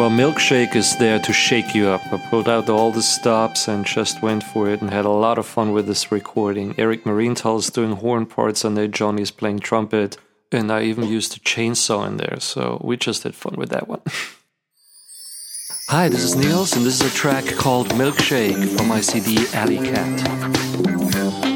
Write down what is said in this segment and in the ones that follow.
Well, Milkshake is there to shake you up. I pulled out all the stops and just went for it and had a lot of fun with this recording. Eric Marienthal is doing horn parts on there, Johnny's playing trumpet, and I even used a chainsaw in there, so we just had fun with that one. Hi, this is Nils, and this is a track called Milkshake from my CD Alley Cat.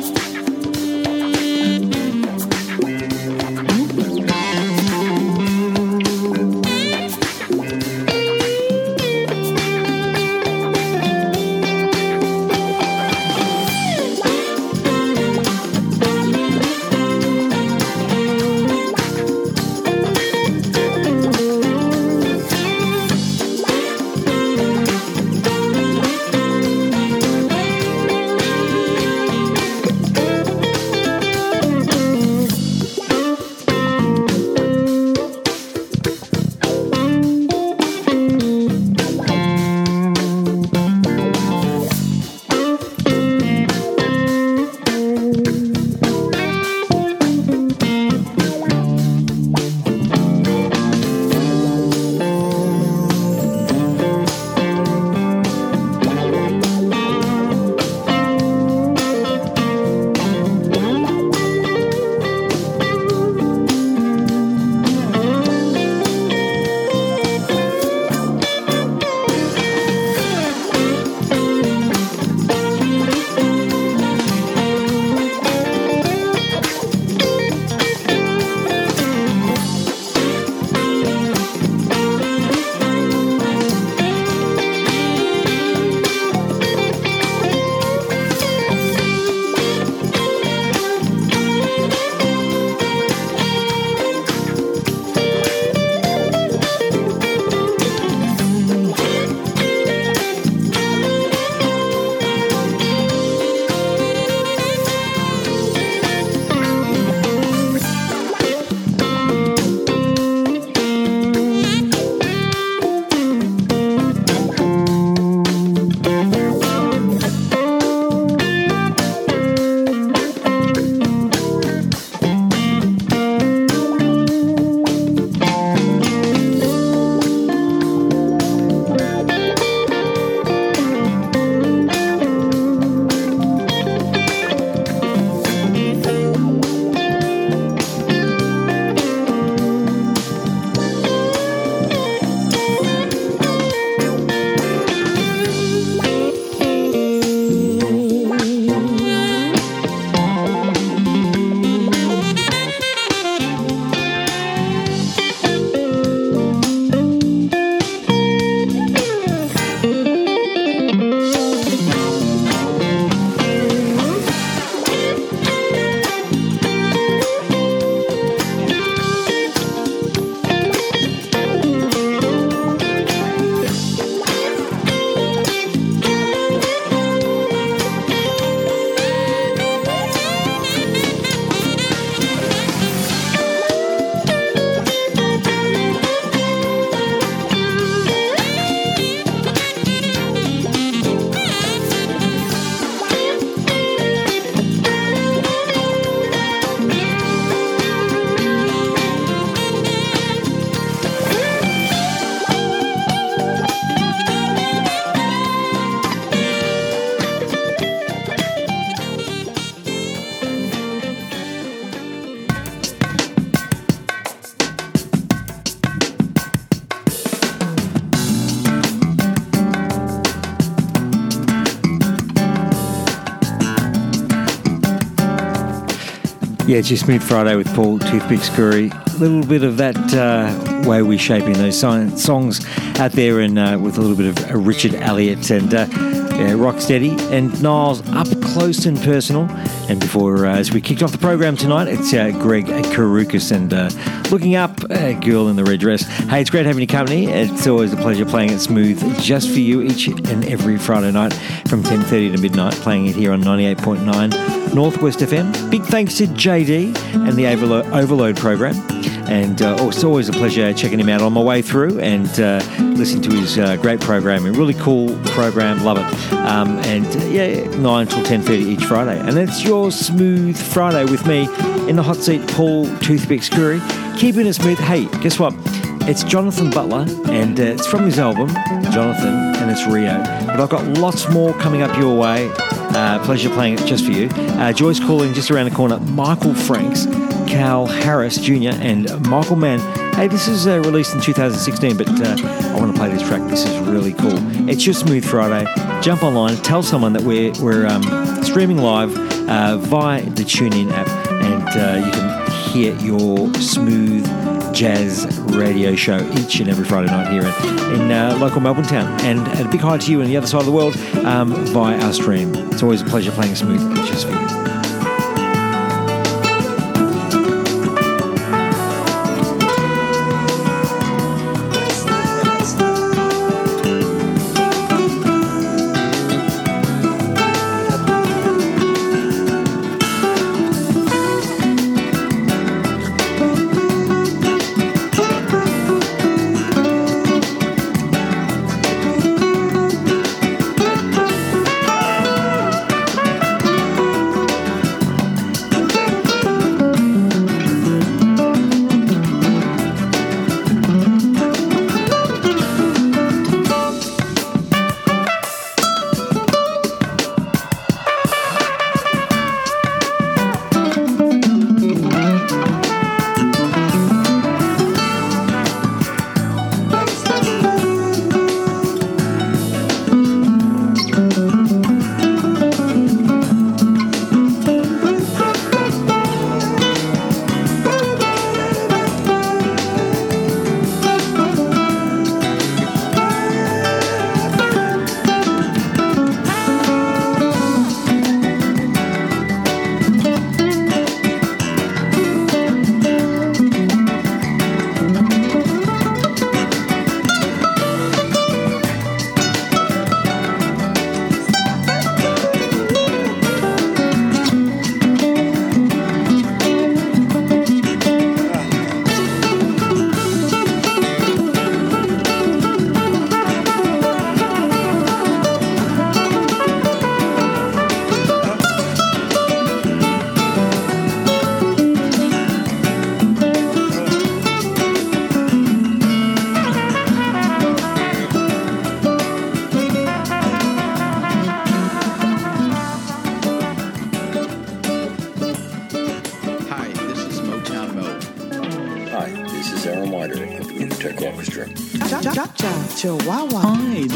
Yeah, your Smooth Friday with Paul Toothpick Scurry. A little bit of that uh, way we're shaping those songs out there, and uh, with a little bit of uh, Richard Elliott and uh, yeah, Rocksteady and Niles up close and personal. And before, uh, as we kicked off the program tonight, it's uh, Greg Karukas and looking up, a girl in the red dress. Hey, it's great having you company. It's always a pleasure playing it smooth just for you each and every Friday night from 10:30 to midnight, playing it here on 98.9. Northwest FM. Big thanks to JD and the Overload, Overload program. And uh, oh, it's always a pleasure checking him out on my way through and uh, listening to his uh, great program. A really cool program, love it. Um, and uh, yeah, 9 till 10.30 each Friday. And that's your Smooth Friday with me in the hot seat, Paul Toothpick Scurry. Keeping it smooth. Hey, guess what? It's Jonathan Butler, and uh, it's from his album, Jonathan, and it's Rio. But I've got lots more coming up your way. Uh, pleasure playing it just for you. Uh, calling just around the corner. Michael Franks, Cal Harris Jr., and Michael Mann. Hey, this is uh, released in 2016, but uh, I want to play this track. This is really cool. It's your Smooth Friday. Jump online, tell someone that we're, we're um, streaming live uh, via the TuneIn app, and you can hear your smooth jazz radio show each and every Friday night here in, in uh, local Melbourne town. And, a big hi to you on the other side of the world um, via our stream. It's always a pleasure playing smooth just for you.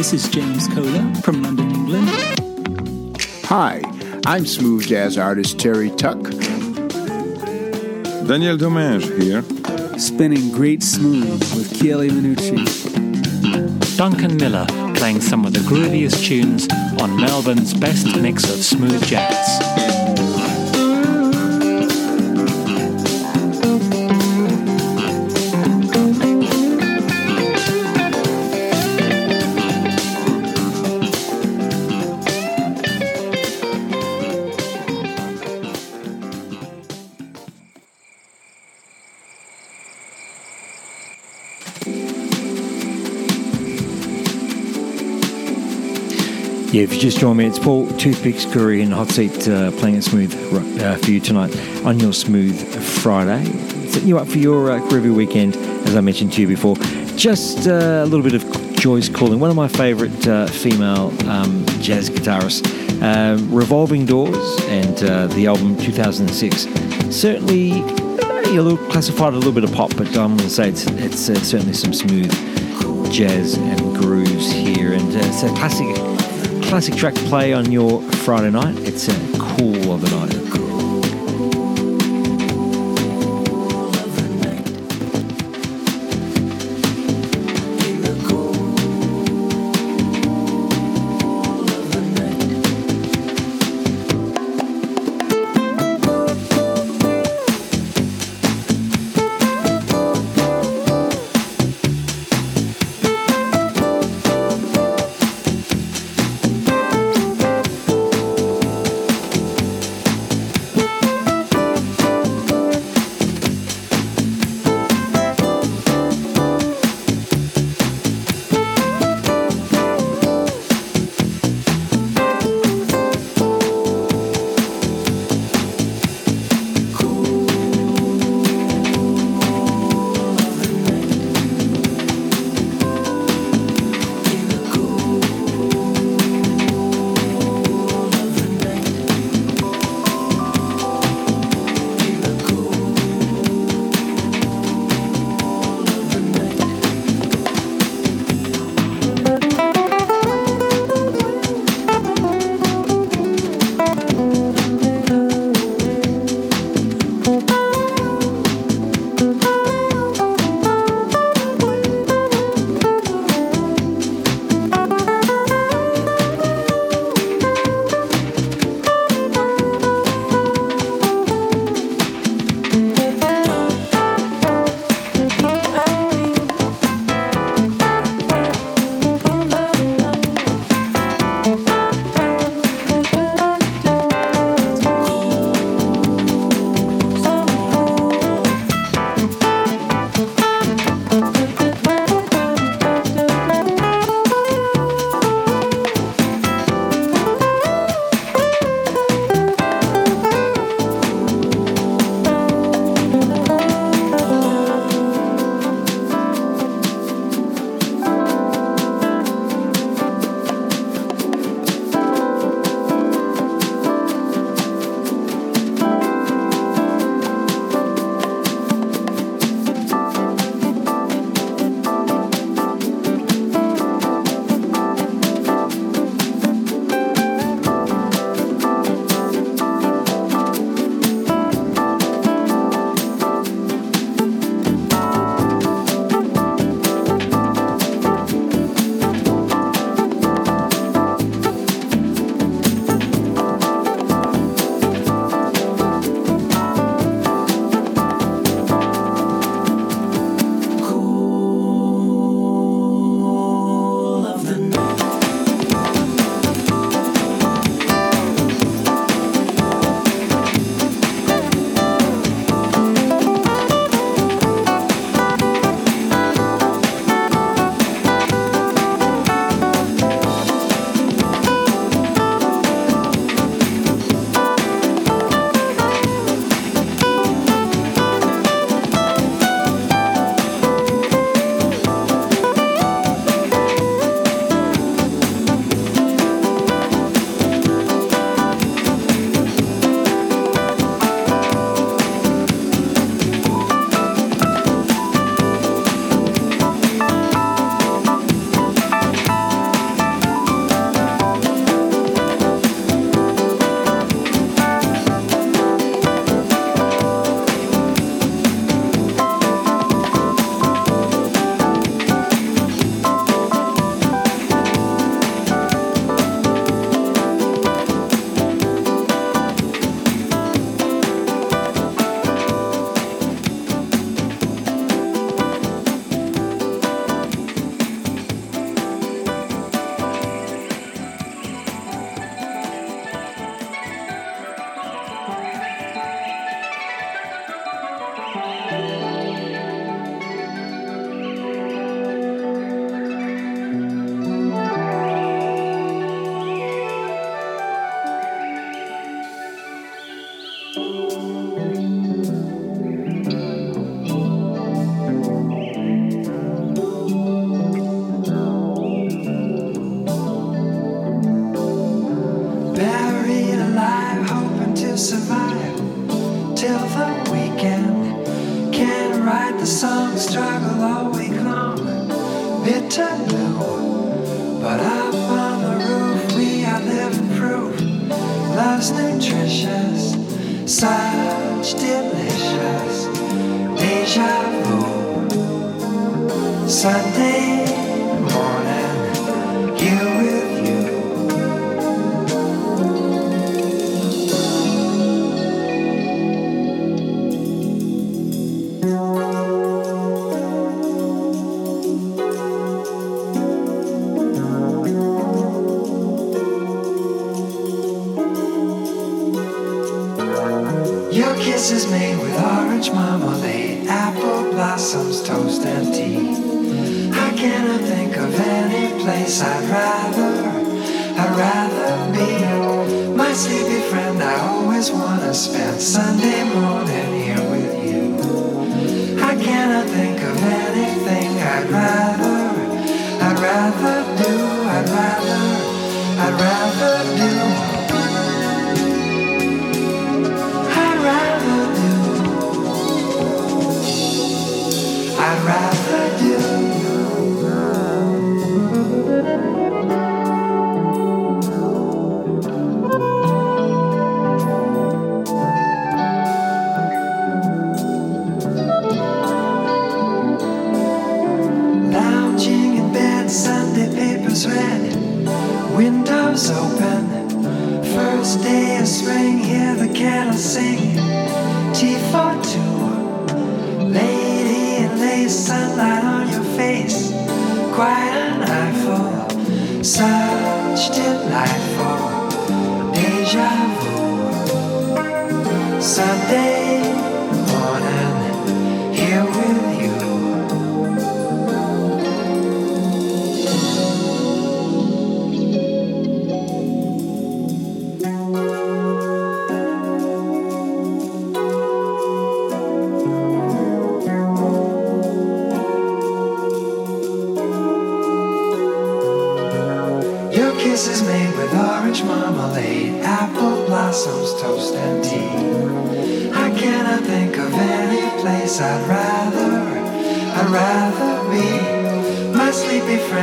This is James Kohler from London, England. Hi, I'm smooth jazz artist Terry Tuck. Daniel Domingue here. Spinning great smooth with Chieli Minucci. Duncan Miller playing some of the grooviest tunes on Melbourne's best mix of smooth jazz. Yeah, if you just join me, it's Paul Toothpick Scurry in Hot Seat uh, playing it smooth uh, for you tonight on your Smooth Friday. Setting you up for your uh, groovy weekend, as I mentioned to you before. Just uh, a little bit of Joyce Cooling, one of my favourite uh, female um, jazz guitarists. Uh, Revolving Doors and uh, the album 2006. Certainly a little classified a little bit of pop, but I'm going to say it's, it's certainly some smooth jazz and grooves here. And it's a classic classic track to play on your Friday night. It's a cool of the night.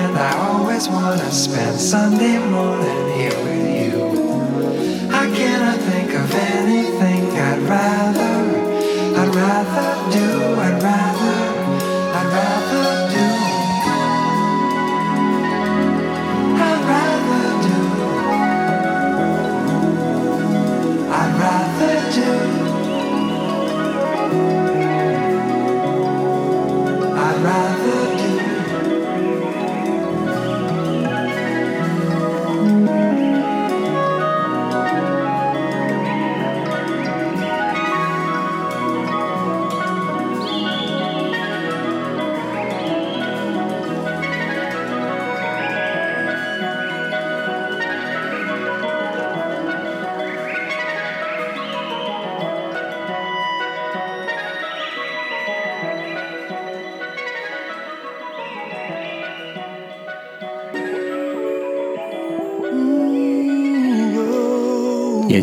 Friend, I always wanna spend Sunday morning here with you. I cannot think of anything I'd rather,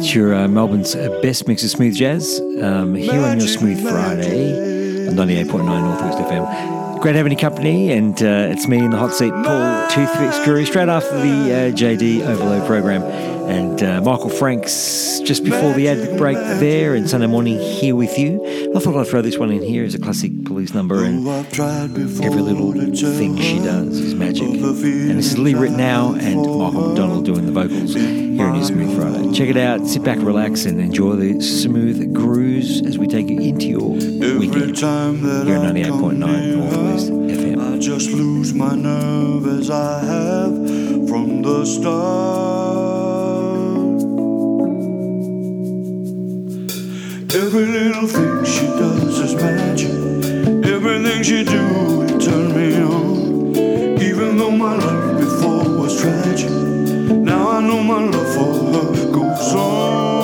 it's your uh, Melbourne's uh, best mix of smooth jazz um, here on your Smooth Friday on 98.9 Northwest FM. Great having you company, and uh, it's me in the hot seat, Paul Toothpick Scurry, straight after the uh, JD Overload program. And uh, Michael Franks just before the ad break there, and Sunday morning here with you. I thought I'd throw this one in here as a classic police number, and every little thing she does is magic. And this is Lee Ritenour and Michael McDonald doing the vocals here in your Smooth Friday. Check it out, sit back, relax, and enjoy the smooth grooves as we take you into your weekend here on 98.9 Northwest FM. I just lose my nerve as I have from the start. Every little thing she does is magic. Everything she do, it turn me on. Even though my life before was tragic, now I know my love for her goes on.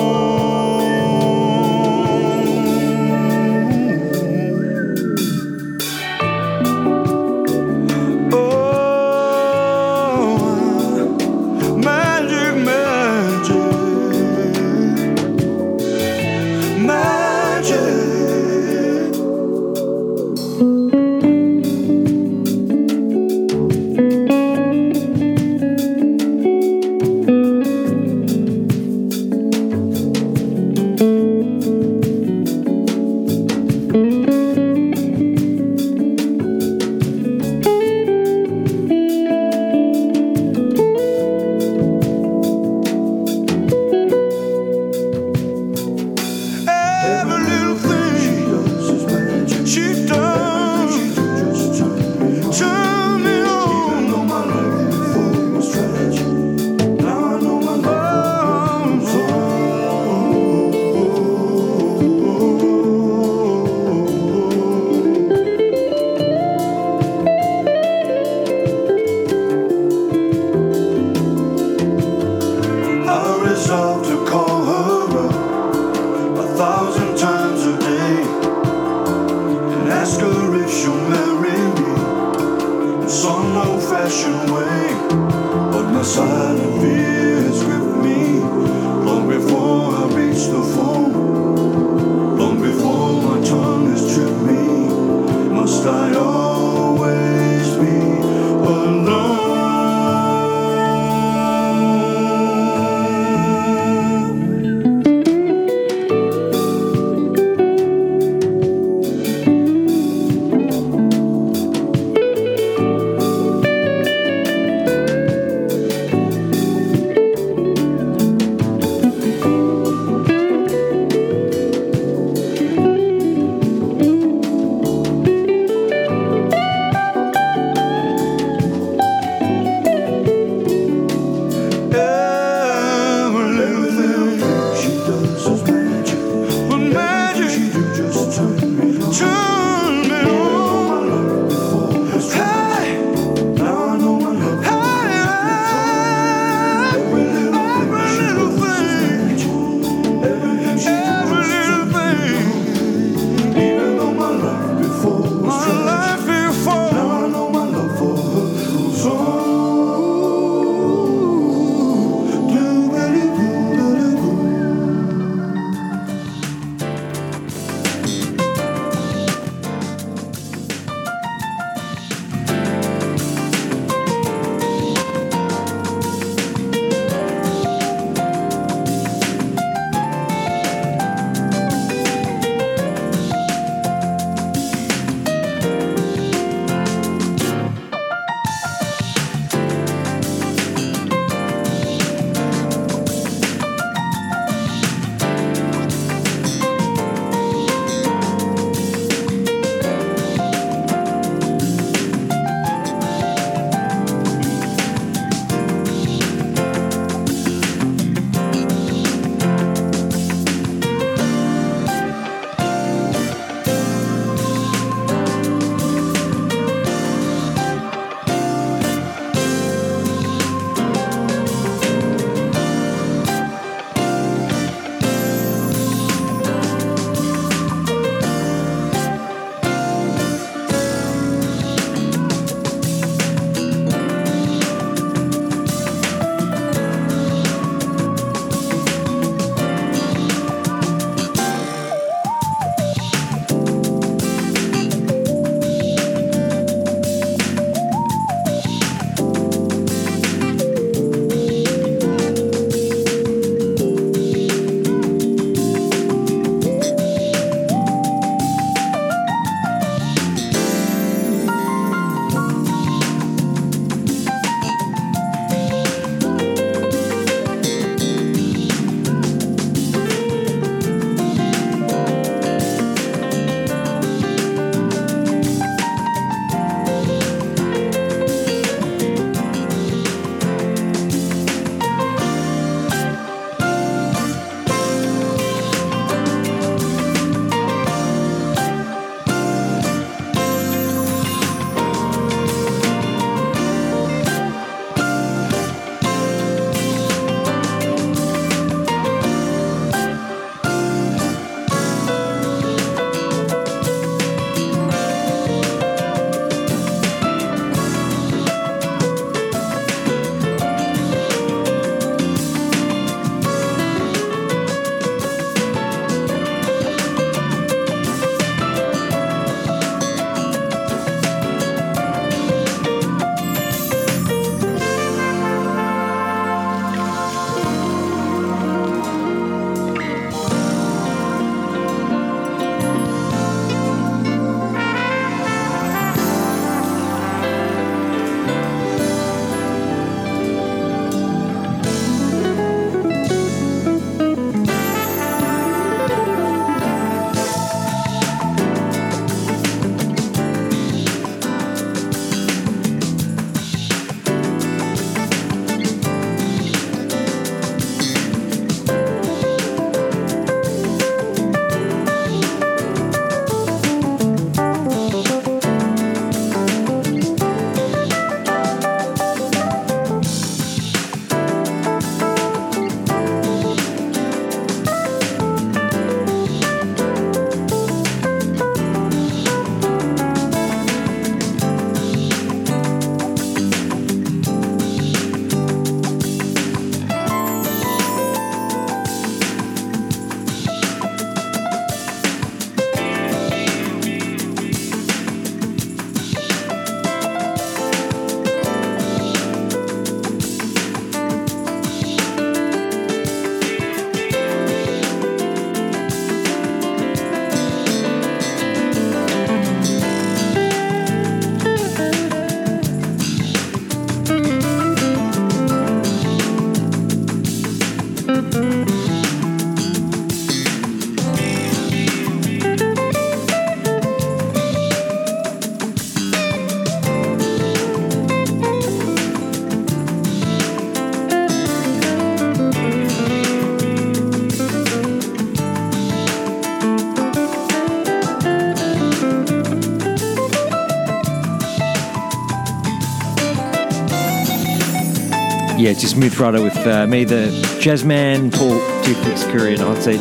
Just Smooth Friday with uh, me, the jazz man, Paul Toothpick Scurry, and I'd say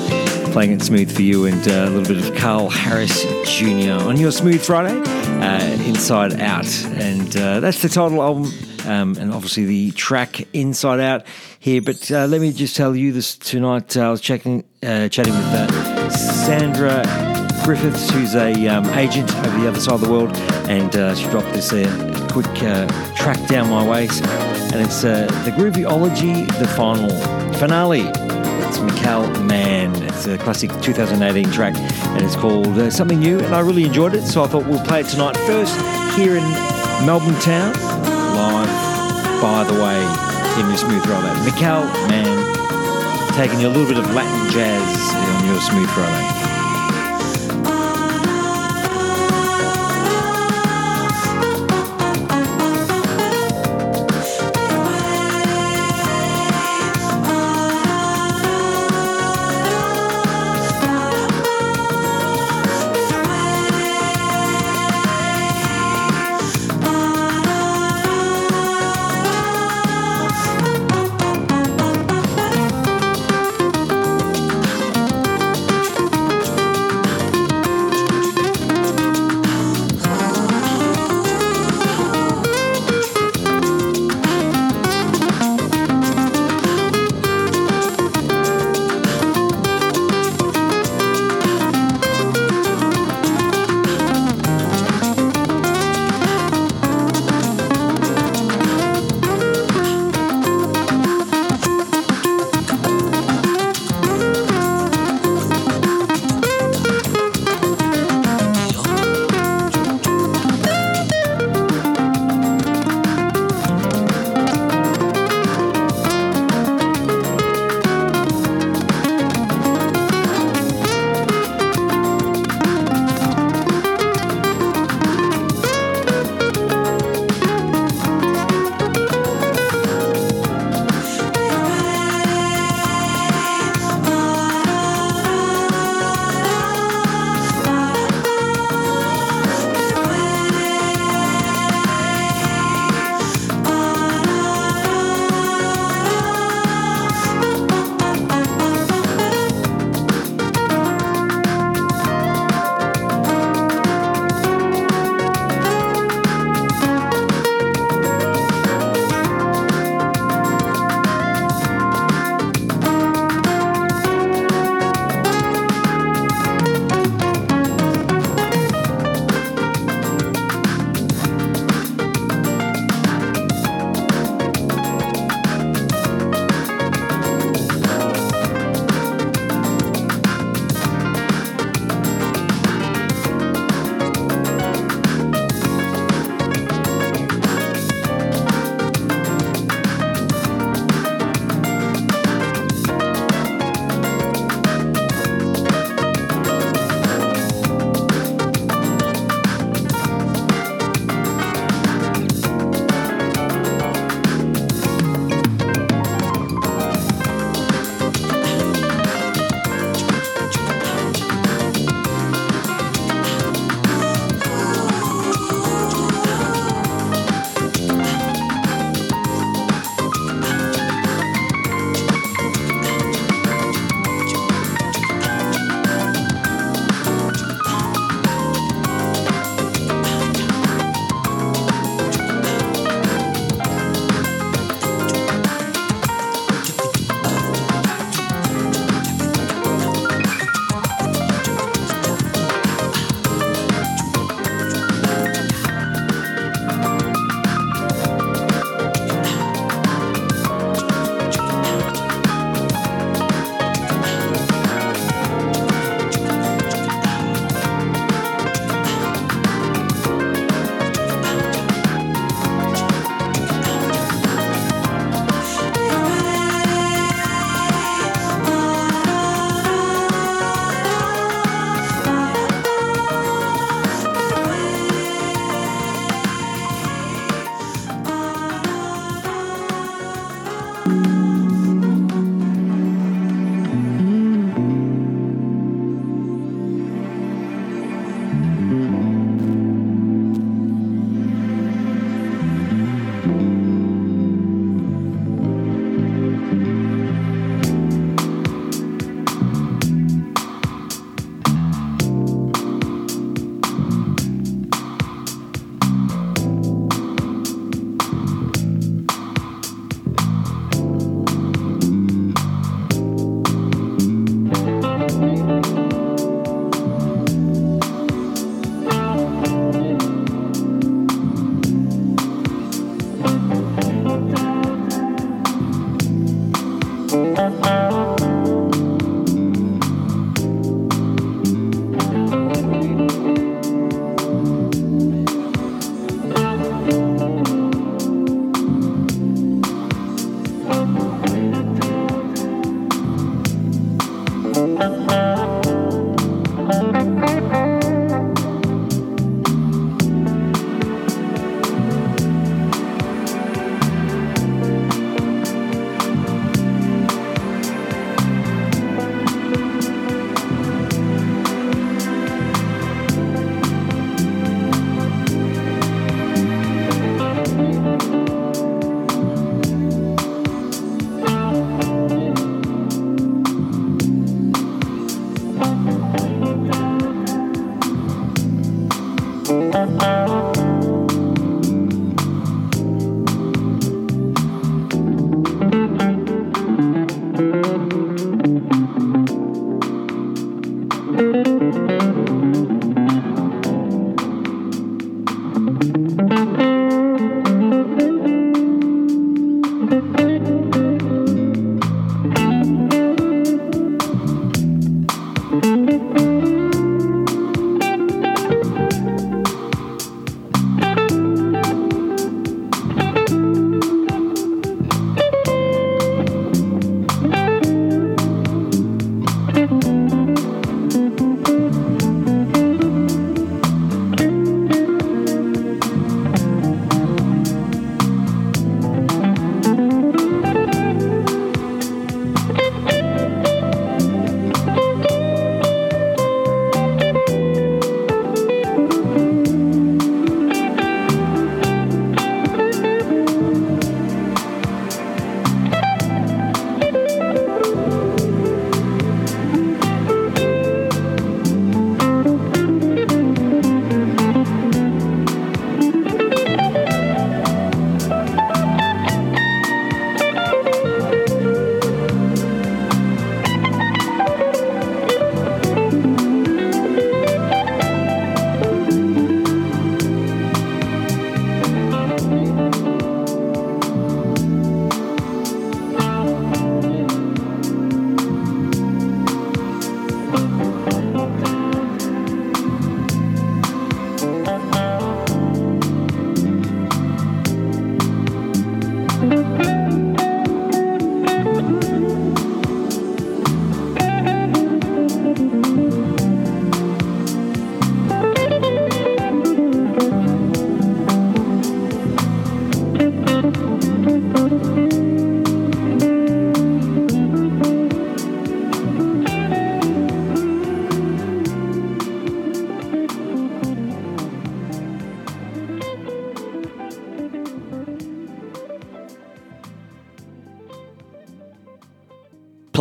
playing it smooth for you, and uh, a little bit of Carl Harris Jr. on your Smooth Friday, uh, Inside Out. And uh, that's the title album, um, and obviously the track Inside Out here. But uh, let me just tell you this tonight. I was checking, uh, chatting with Sandra Griffiths, who's a um, agent over the other side of the world, and she dropped this quick track down my way and it's uh, the Groovyology, the final finale. It's Michael Mann. It's a classic 2018 track, and it's called uh, Something New, and I really enjoyed it, so I thought we'll play it tonight first here in Melbourne Town, live, by the way, in your Smooth roller. Michael Mann, taking you a little bit of Latin jazz on your Smooth Friday.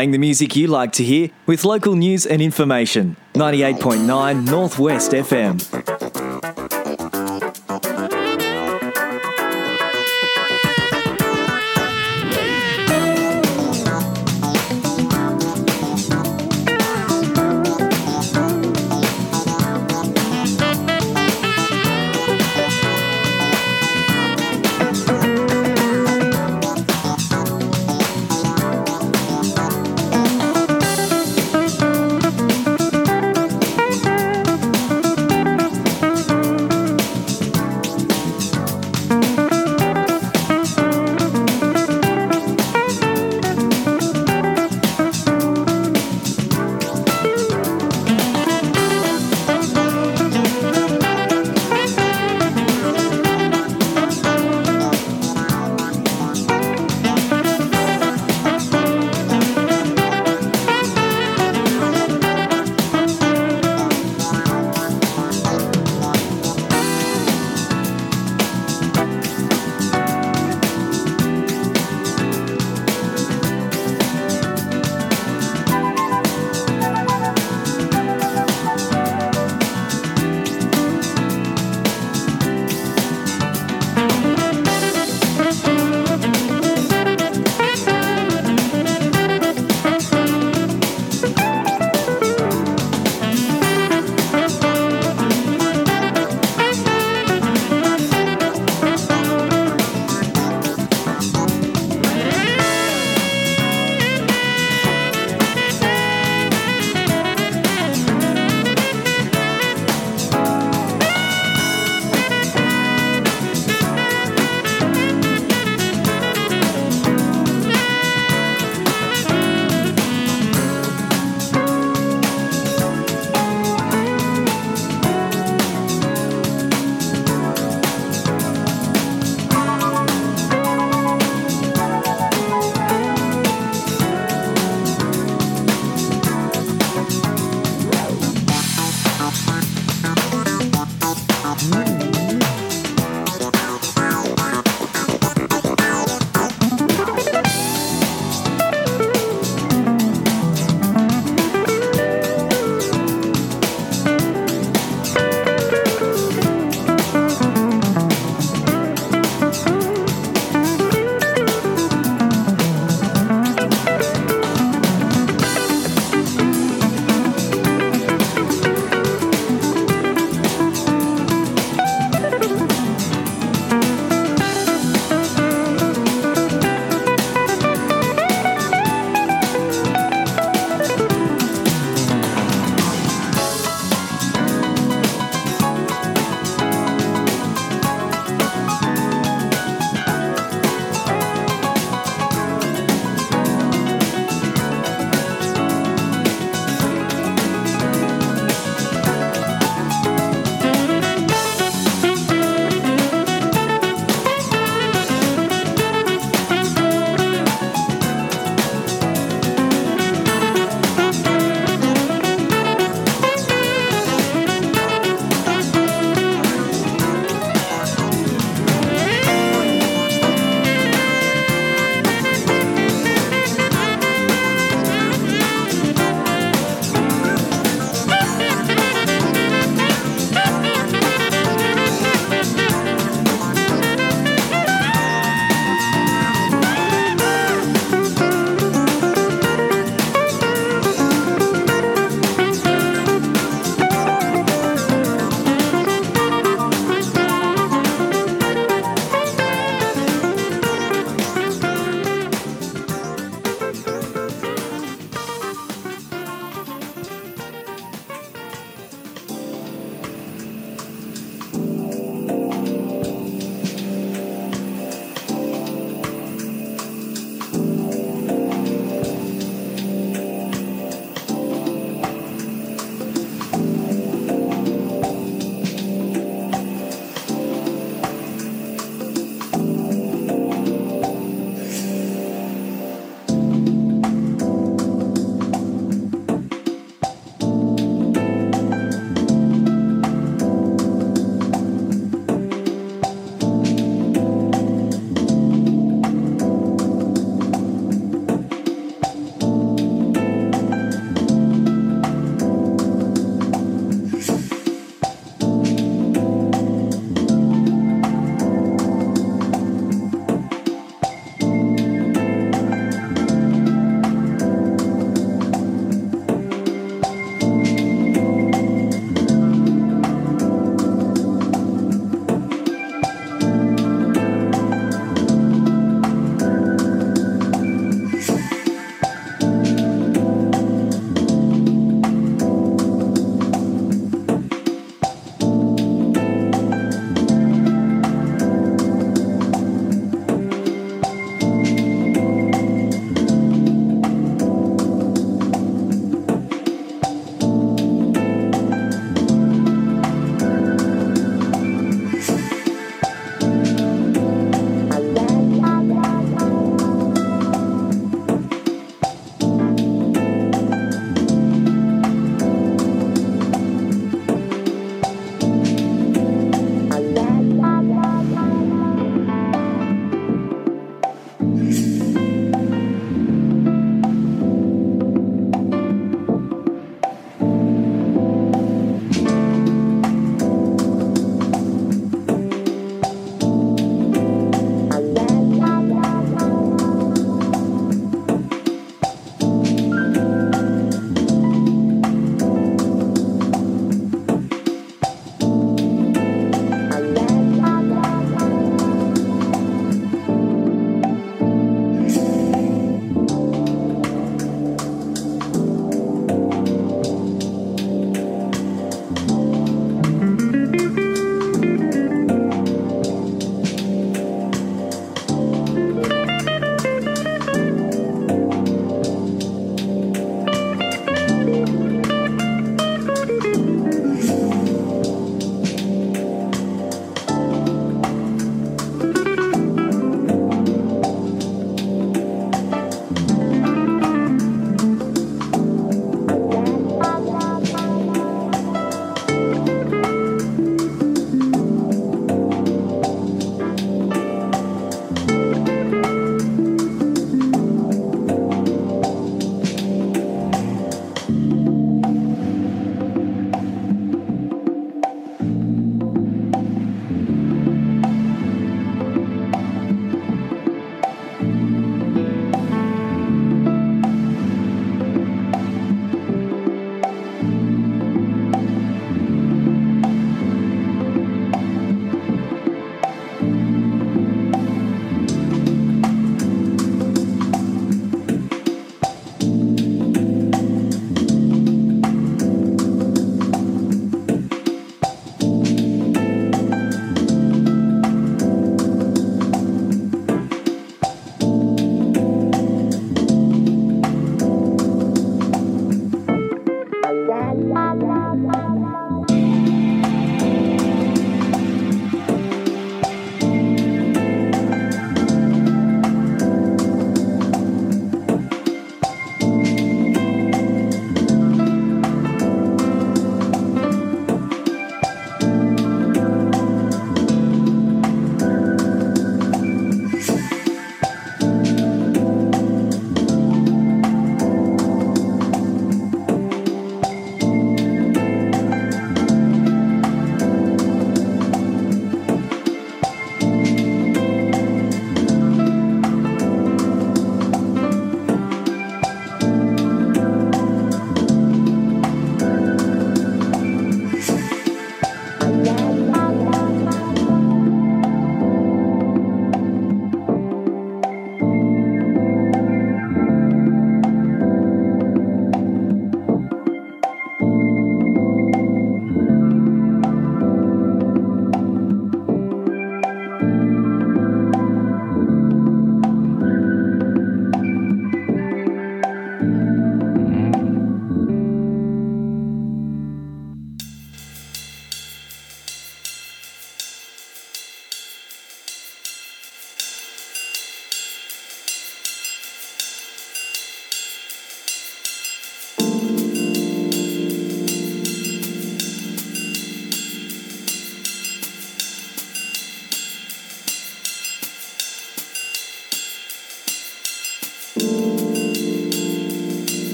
Playing the music you like to hear with local news and information. 98.9 Northwest FM.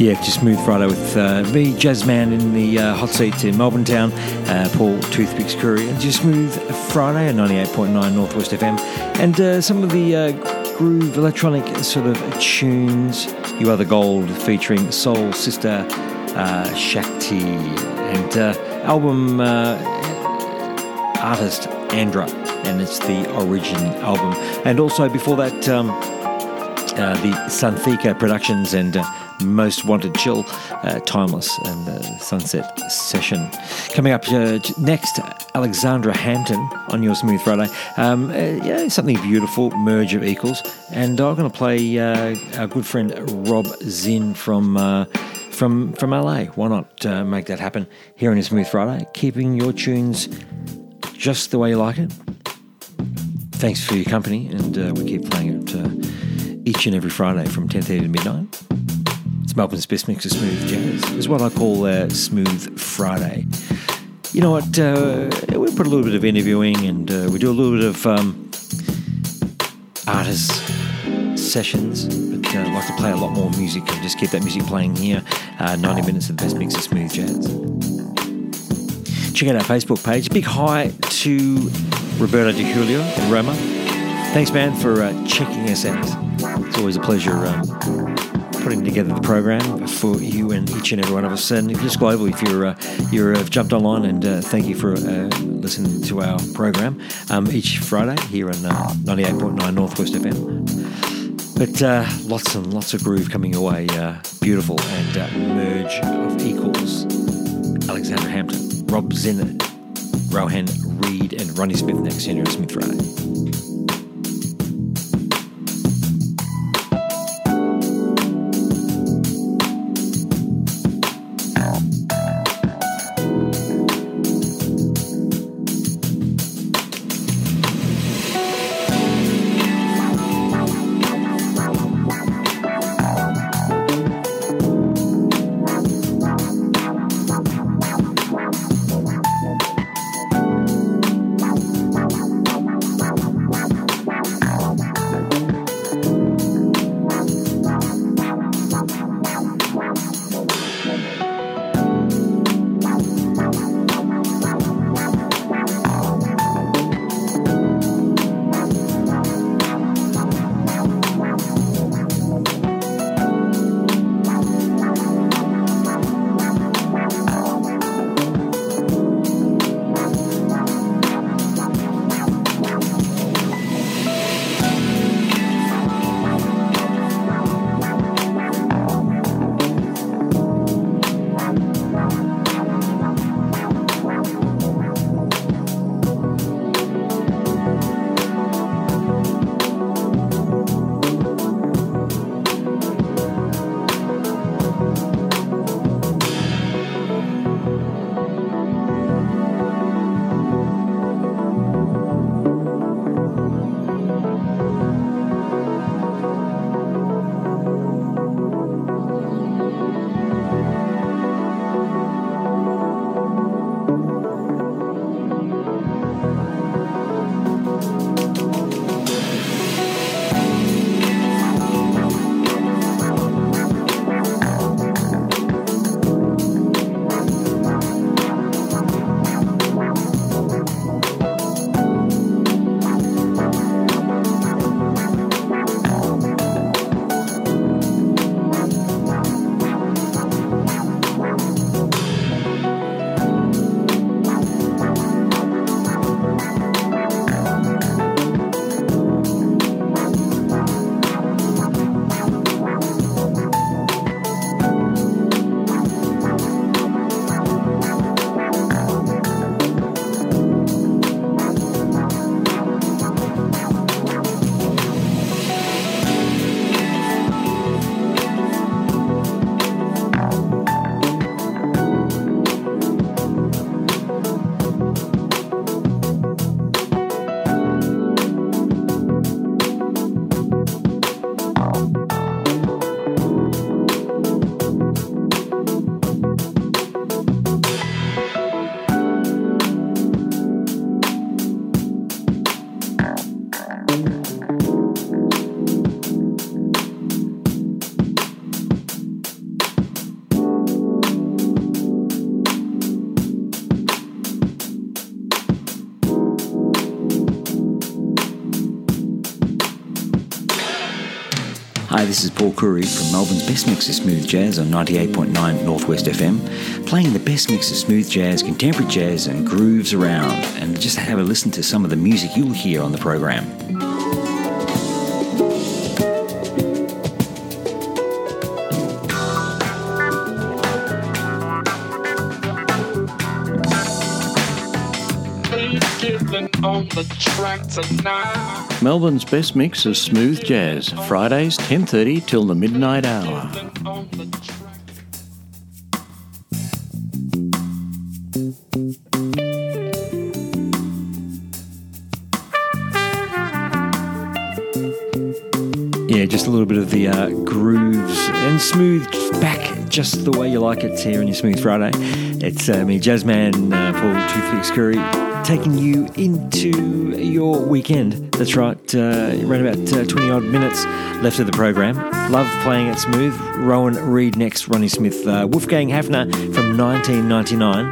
Yeah, just Smooth Friday with uh, me, Jazzman, in the uh, hot seat in Melbourne Town, uh, Paul Toothpick Scurry, and just Smooth Friday at 98.9 Northwest FM, and uh, some of the uh, groove electronic sort of tunes You Are the Gold featuring Soul Sister uh, Shakti. And album artist Andra, and it's the Origin album. And also before that, um, the Santhika Productions and Most Wanted Chill, uh, Timeless and uh, Sunset Session. Coming up uh, next, Alexandra Hampton on Your Smooth Friday. Um, uh, yeah, something beautiful, merge of equals. And I'm going to play uh, our good friend Rob Zinn from. Uh, from, from LA. Why not make that happen here on your Smooth Friday? Keeping your tunes just the way you like it. Thanks for your company, and we keep playing it each and every Friday from 10.30 to midnight. It's Melbourne's best mix of smooth jazz. It's what I call uh, Smooth Friday. You know what? Uh, we put a little bit of interviewing and uh, we do a little bit of um, artist sessions, but uh, I'd like to play a lot more music and just keep that music playing here. Uh, 90 minutes of the best mix of smooth jazz. Check out our Facebook page. Big hi to Roberto Di Julio in Roma. Thanks, man, for uh, checking us out. It's always a pleasure um, putting together the program for you and each and every one of us, and just globally. If you're uh, you're uh, jumped online, and uh, thank you for uh, listening to our program um, each Friday here on uh, 98.9 Northwest FM. But uh, lots and lots of groove coming your way. beautiful and merge of equals. Alexander Hampton, Rob Zinn, Rohan Reed, and Ronnie Smith next on Smith Friday. Paul Curry from Melbourne's best mix of smooth jazz on 98.9 Northwest FM, playing the best mix of smooth jazz, contemporary jazz, and grooves around. And just have a listen to some of the music you'll hear on the program. Melbourne's best mix of smooth jazz, Fridays 10:30 till the midnight hour. Yeah, just a little bit of the uh, grooves and smooth back just the way you like it here on your Smooth Friday. It's uh, me, Jazzman uh, Paul Toothpick Scurry, taking you into your weekend. That's right, uh, around about uh, 20 odd minutes left of the program. Love playing it smooth. Rowan Reed next, Ronnie Smith, uh, Wolfgang Haffner from 1999.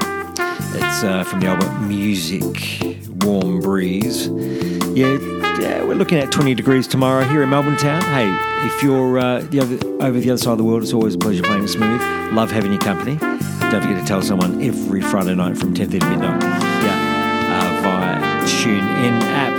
It's uh, from the album Music Warm Breeze. Yeah, yeah, we're looking at 20 degrees tomorrow here in Melbourne town. Hey, if you're uh, the other, over the other side of the world, it's always a pleasure playing smooth. Love having your company. Don't forget to tell someone every Friday night from 10.30 to midnight. Yeah, via TuneIn app.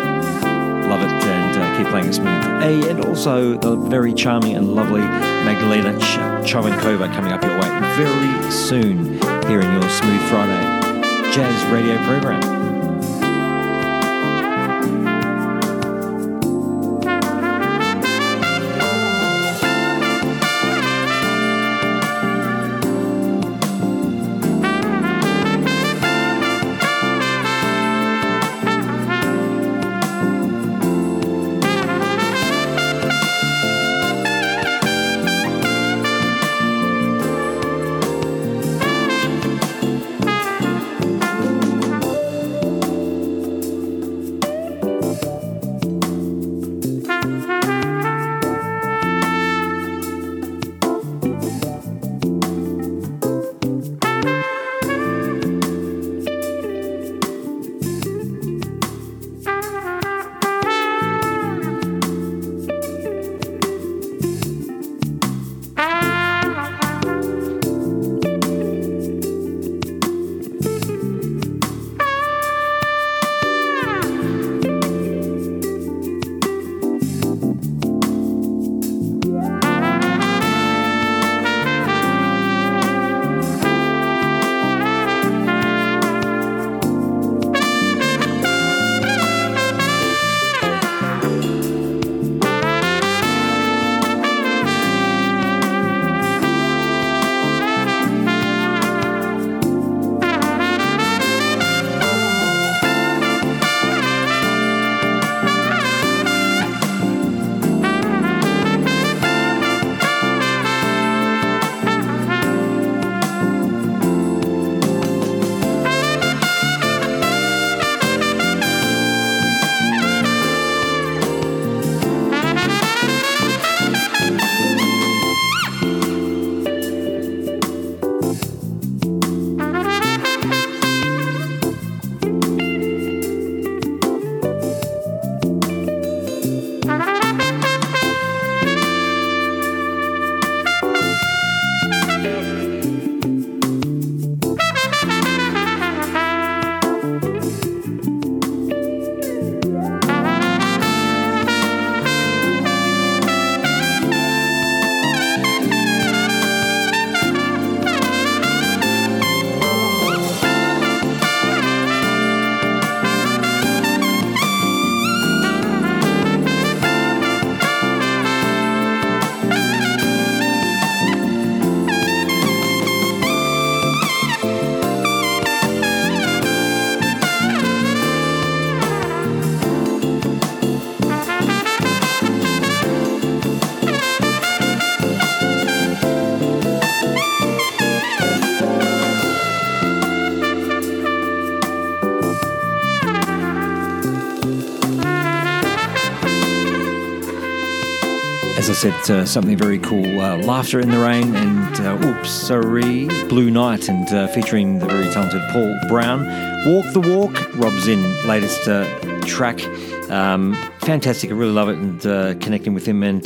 Love it and uh, keep playing smooth. Hey, and also the very charming and lovely Magdalena Ch- Chovankova coming up your way very soon here in your Smooth Friday Jazz Radio program. Said, uh, something very cool. Uh, Laughter in the Rain and uh, Oops, Sorry, Blue Night, and uh, featuring the very talented Paul Brown. Walk the Walk, Rob's in latest track. Um, fantastic. I really love it and connecting with him. And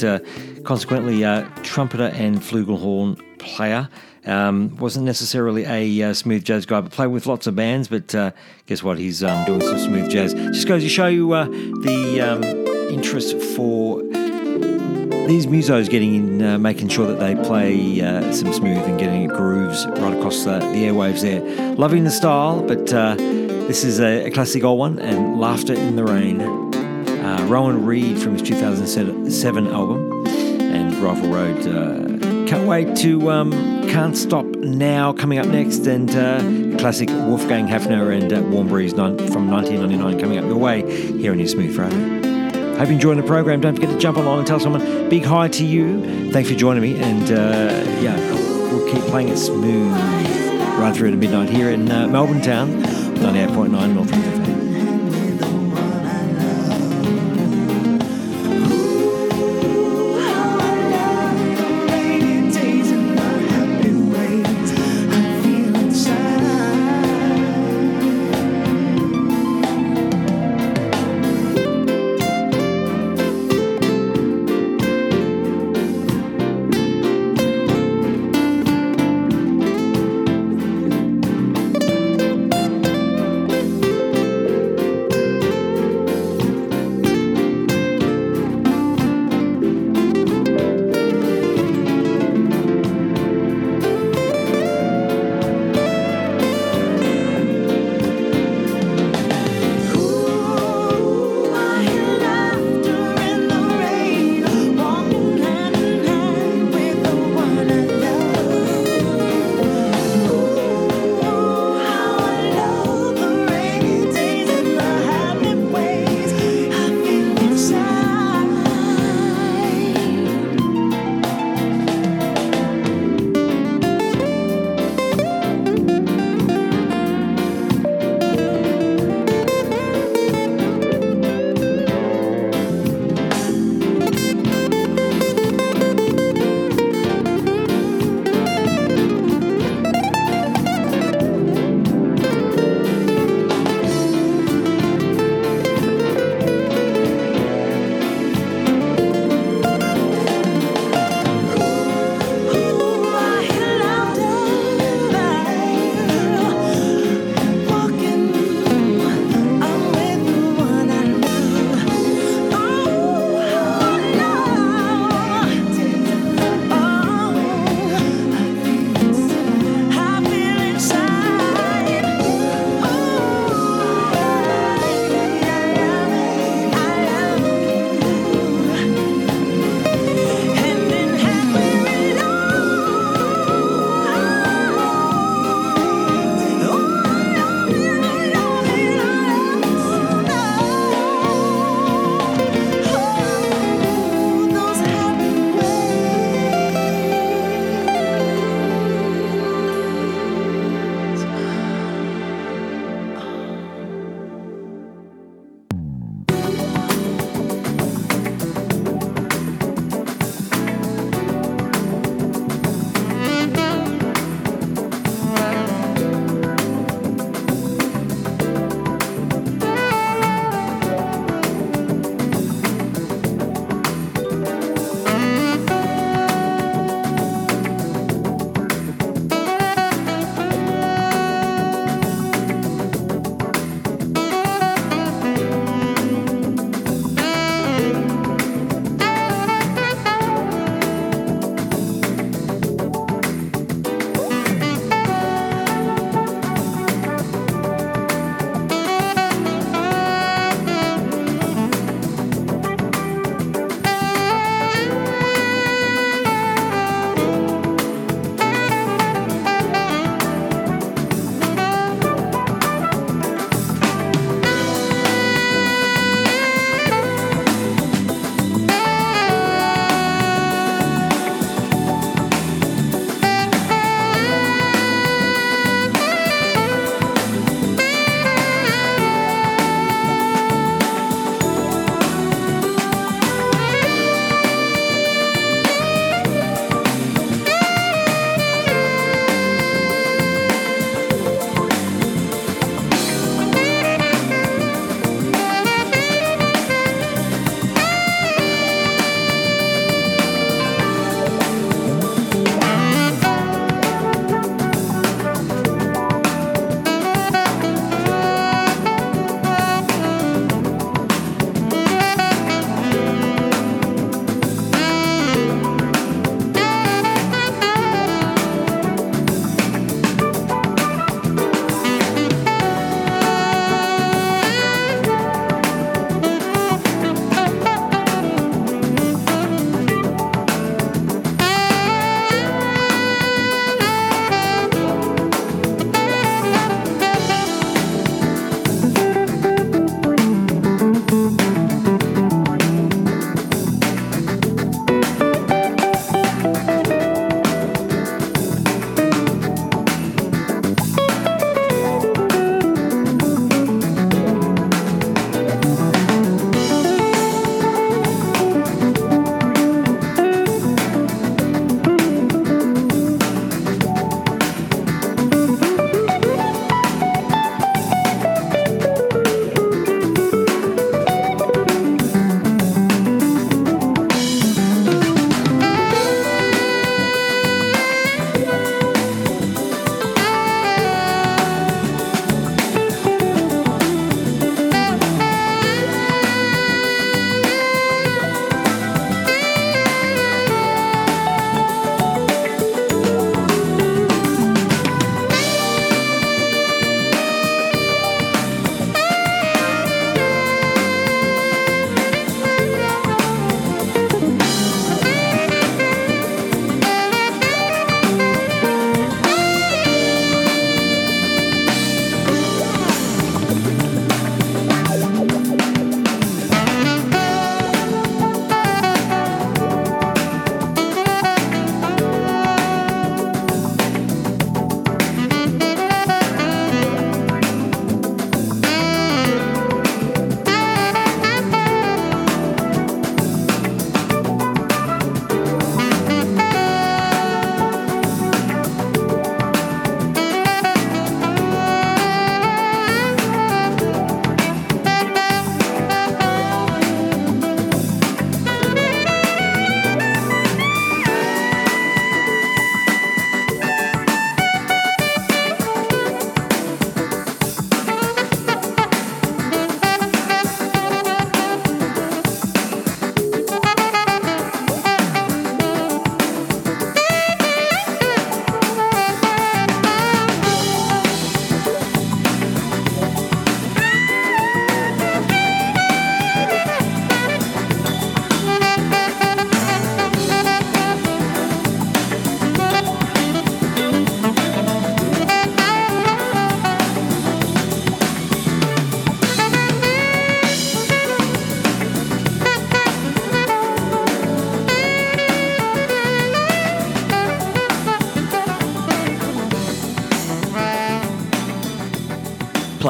consequently, trumpeter and flugelhorn player. Um, wasn't necessarily a uh, smooth jazz guy, but played with lots of bands. But uh, guess what? He's um, doing some smooth jazz. Just goes to show you uh, the um, interest for these musos getting in, uh, making sure that they play uh, some smooth and getting grooves right across the, the airwaves there. Loving the style, but uh, this is a, a, classic old one and Laughter in the Rain. Uh, Rowan Reed from his 2007 album and Rifle Road. Uh, can't wait to um, Can't Stop Now coming up next and uh, classic Wolfgang Haffner and Warm Breeze from 1999 coming up your way here on your Smooth Friday. Hope you're enjoying the program. Don't forget to jump along and tell someone big hi to you. Thanks for joining me. And uh, yeah, we'll keep playing it smooth right through to midnight here in uh, Melbourne Town, 98.9 North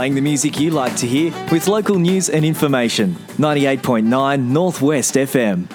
playing the music you like to hear with local news and information. 98.9 Northwest FM.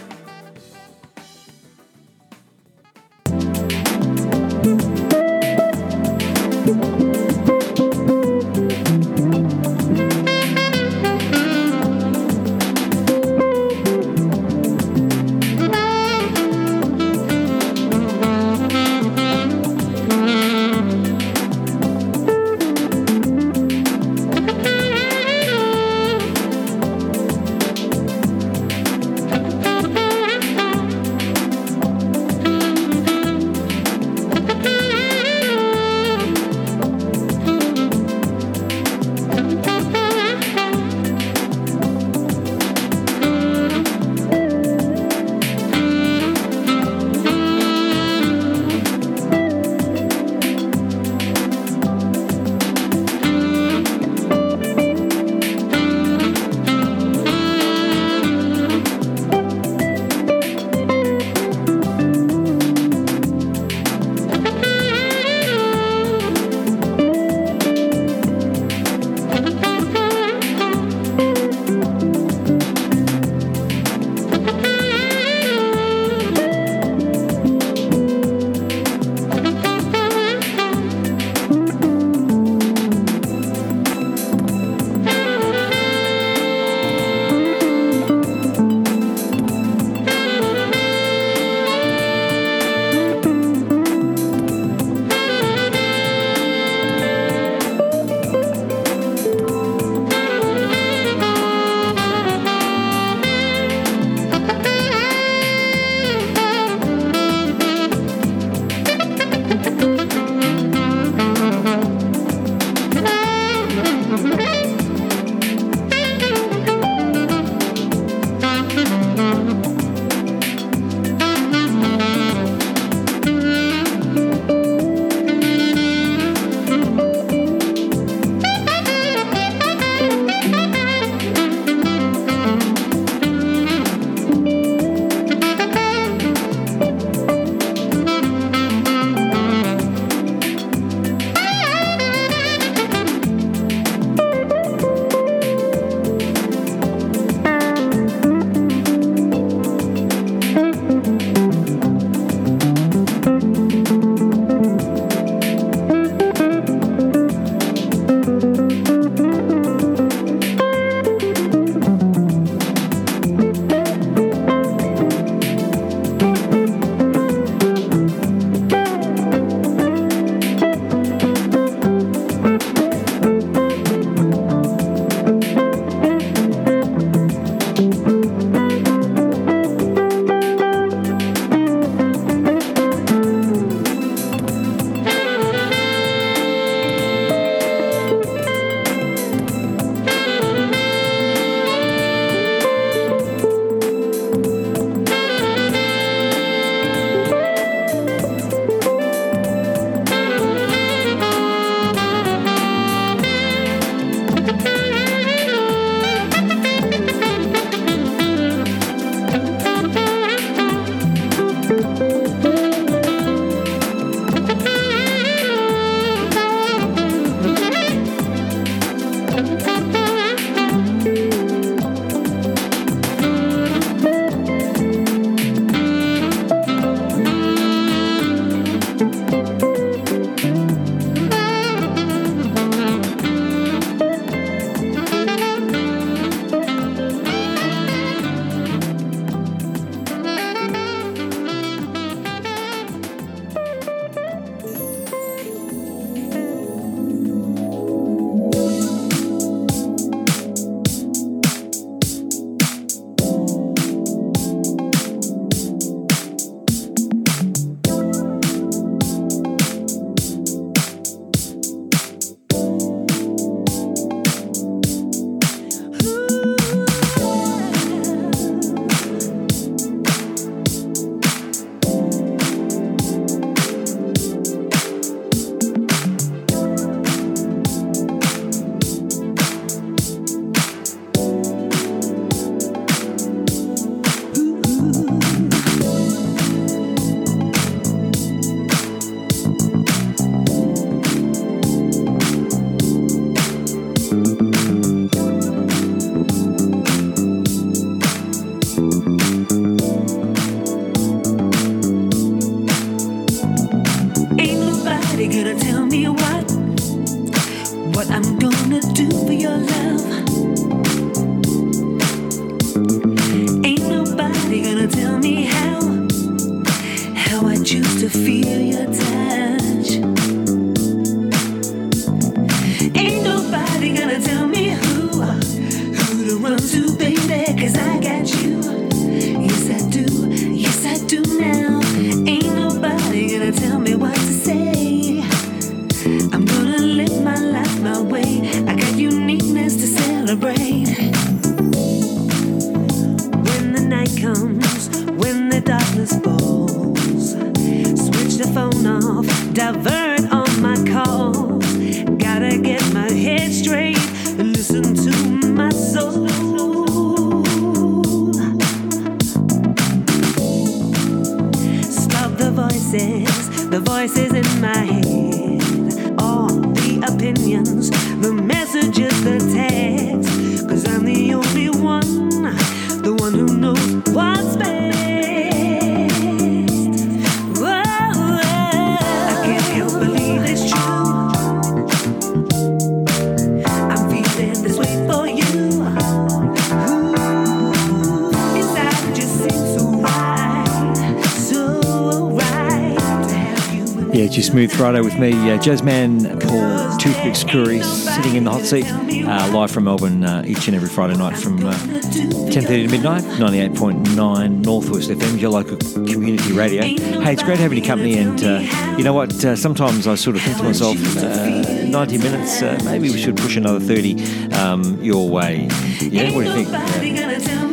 Friday with me, uh, Jazzman Paul Toothpick Scurry, sitting in the hot seat, uh, live from Melbourne uh, each and every Friday night from uh, 10.30 to midnight, 98.9 Northwest FM, your local community radio. Hey, it's great having your company, and uh, you know what, uh, sometimes I sort of think to myself, uh, 90 minutes, uh, maybe we should push another 30 um, your way. Yeah, what do you think?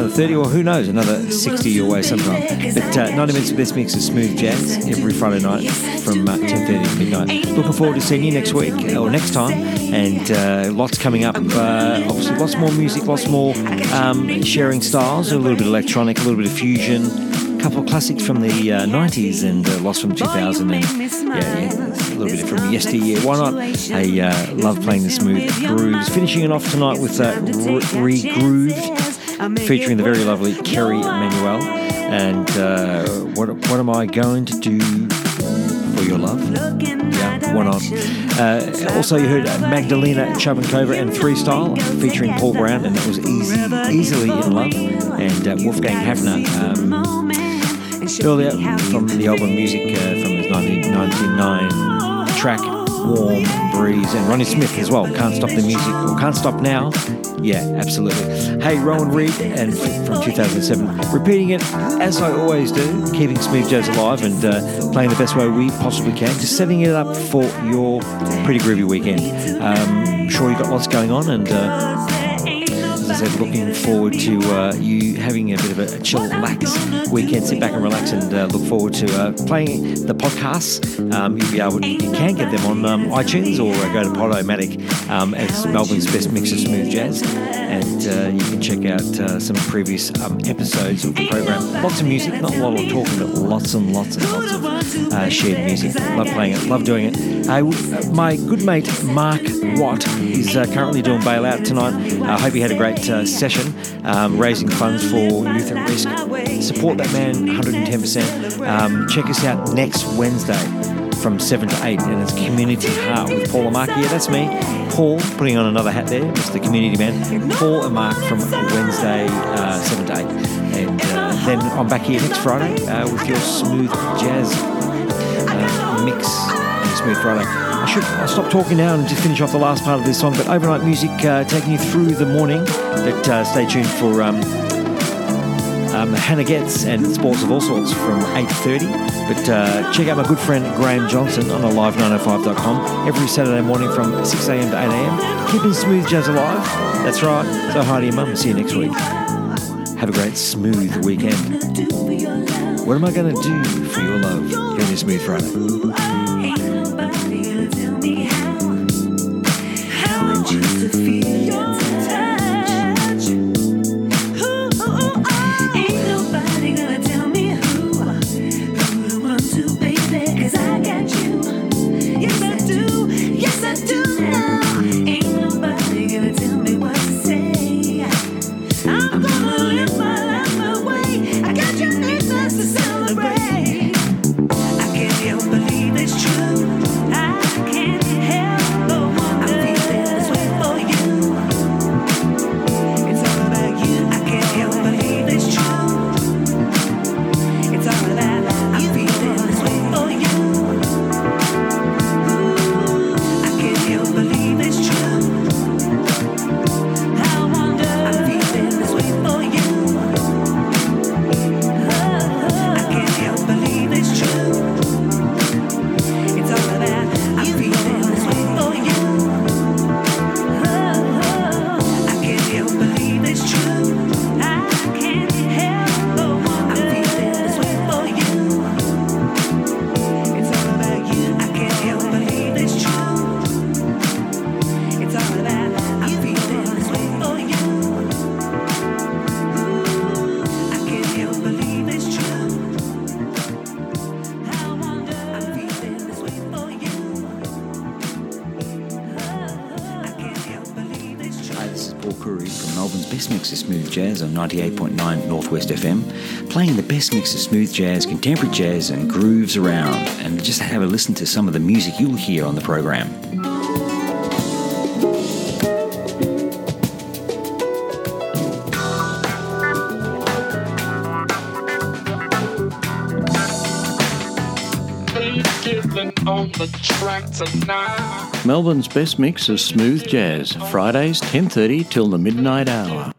Another 30 or who knows, another 60 your way sometime. But uh, 90 minutes of best mix of smooth jazz every Friday night from uh, 10.30 to midnight. Looking forward to seeing you next week or next time. And uh, lots coming up. Uh, obviously, lots more music, lots more um, sharing styles, a little bit of electronic, a little bit of fusion. A couple of classics from the uh, 90s and uh, lots from 2000 and yeah, yeah, a little bit from yesteryear. Why not? I uh, love playing the smooth grooves. Finishing it off tonight with uh, Re Grooved, featuring the very lovely Kerry Manuel. And uh, what what am I going to do for your love? Yeah, why not? Uh, also, you heard Magdalena Chovankova and Freestyle featuring Paul Brown, and it was easy, easily in love. And uh, Wolfgang Haffner. Um, earlier from the album music uh, from his 1999 track Warm Breeze and Ronnie Smith as well. Can't stop the music or can't stop now. Yeah, absolutely. Hey, Rowan Reed and from 2007, repeating it as I always do, keeping smooth jazz alive and uh, playing the best way we possibly can, just setting it up for your pretty groovy weekend. Um, sure, you've got lots going on and. Uh, looking forward to uh, you having a bit of a chill, relax weekend. Sit back and relax, and uh, look forward to uh, playing the podcasts. Um, you'll be able, you can get them on um, iTunes or uh, go to Podomatic um, as Melbourne's best mix of smooth jazz, and uh, you can check out uh, some previous um, episodes of the program. Lots of music, not a lot of talking, but lots and lots and lots of shared music. Love playing it, love doing it. My good mate Mark Watt is currently doing bailout tonight. I hope he had a great uh, session um, raising funds for youth at risk. Support that man 110%. Um, check us out next Wednesday from 7 to 8 and it's Community Heart with Paul and Mark. Yeah, that's me. Paul putting on another hat there. It's the community man. Paul and Mark from Wednesday uh, 7 to 8. And uh, then I'm back here next Friday uh, with your smooth jazz uh, mix Smooth Friday. I should I'll stop talking now and just finish off the last part of this song. But overnight music uh, taking you through the morning. But uh, stay tuned for um, um, Hannah Getz and Sports of All Sorts from 8.30. But uh, check out my good friend Graham Johnson on alive905.com every Saturday morning from 6am to 8am. Keeping smooth jazz alive. That's right. So hi to your mum. See you next week. Have a great smooth weekend. What am I going to do for your love on your Smooth Friday? 98.9 Northwest FM, playing the best mix of smooth jazz, contemporary jazz, and grooves around. And just have a listen to some of the music you'll hear on the program. Melbourne's best mix of smooth jazz, Fridays 10:30 till the midnight hour.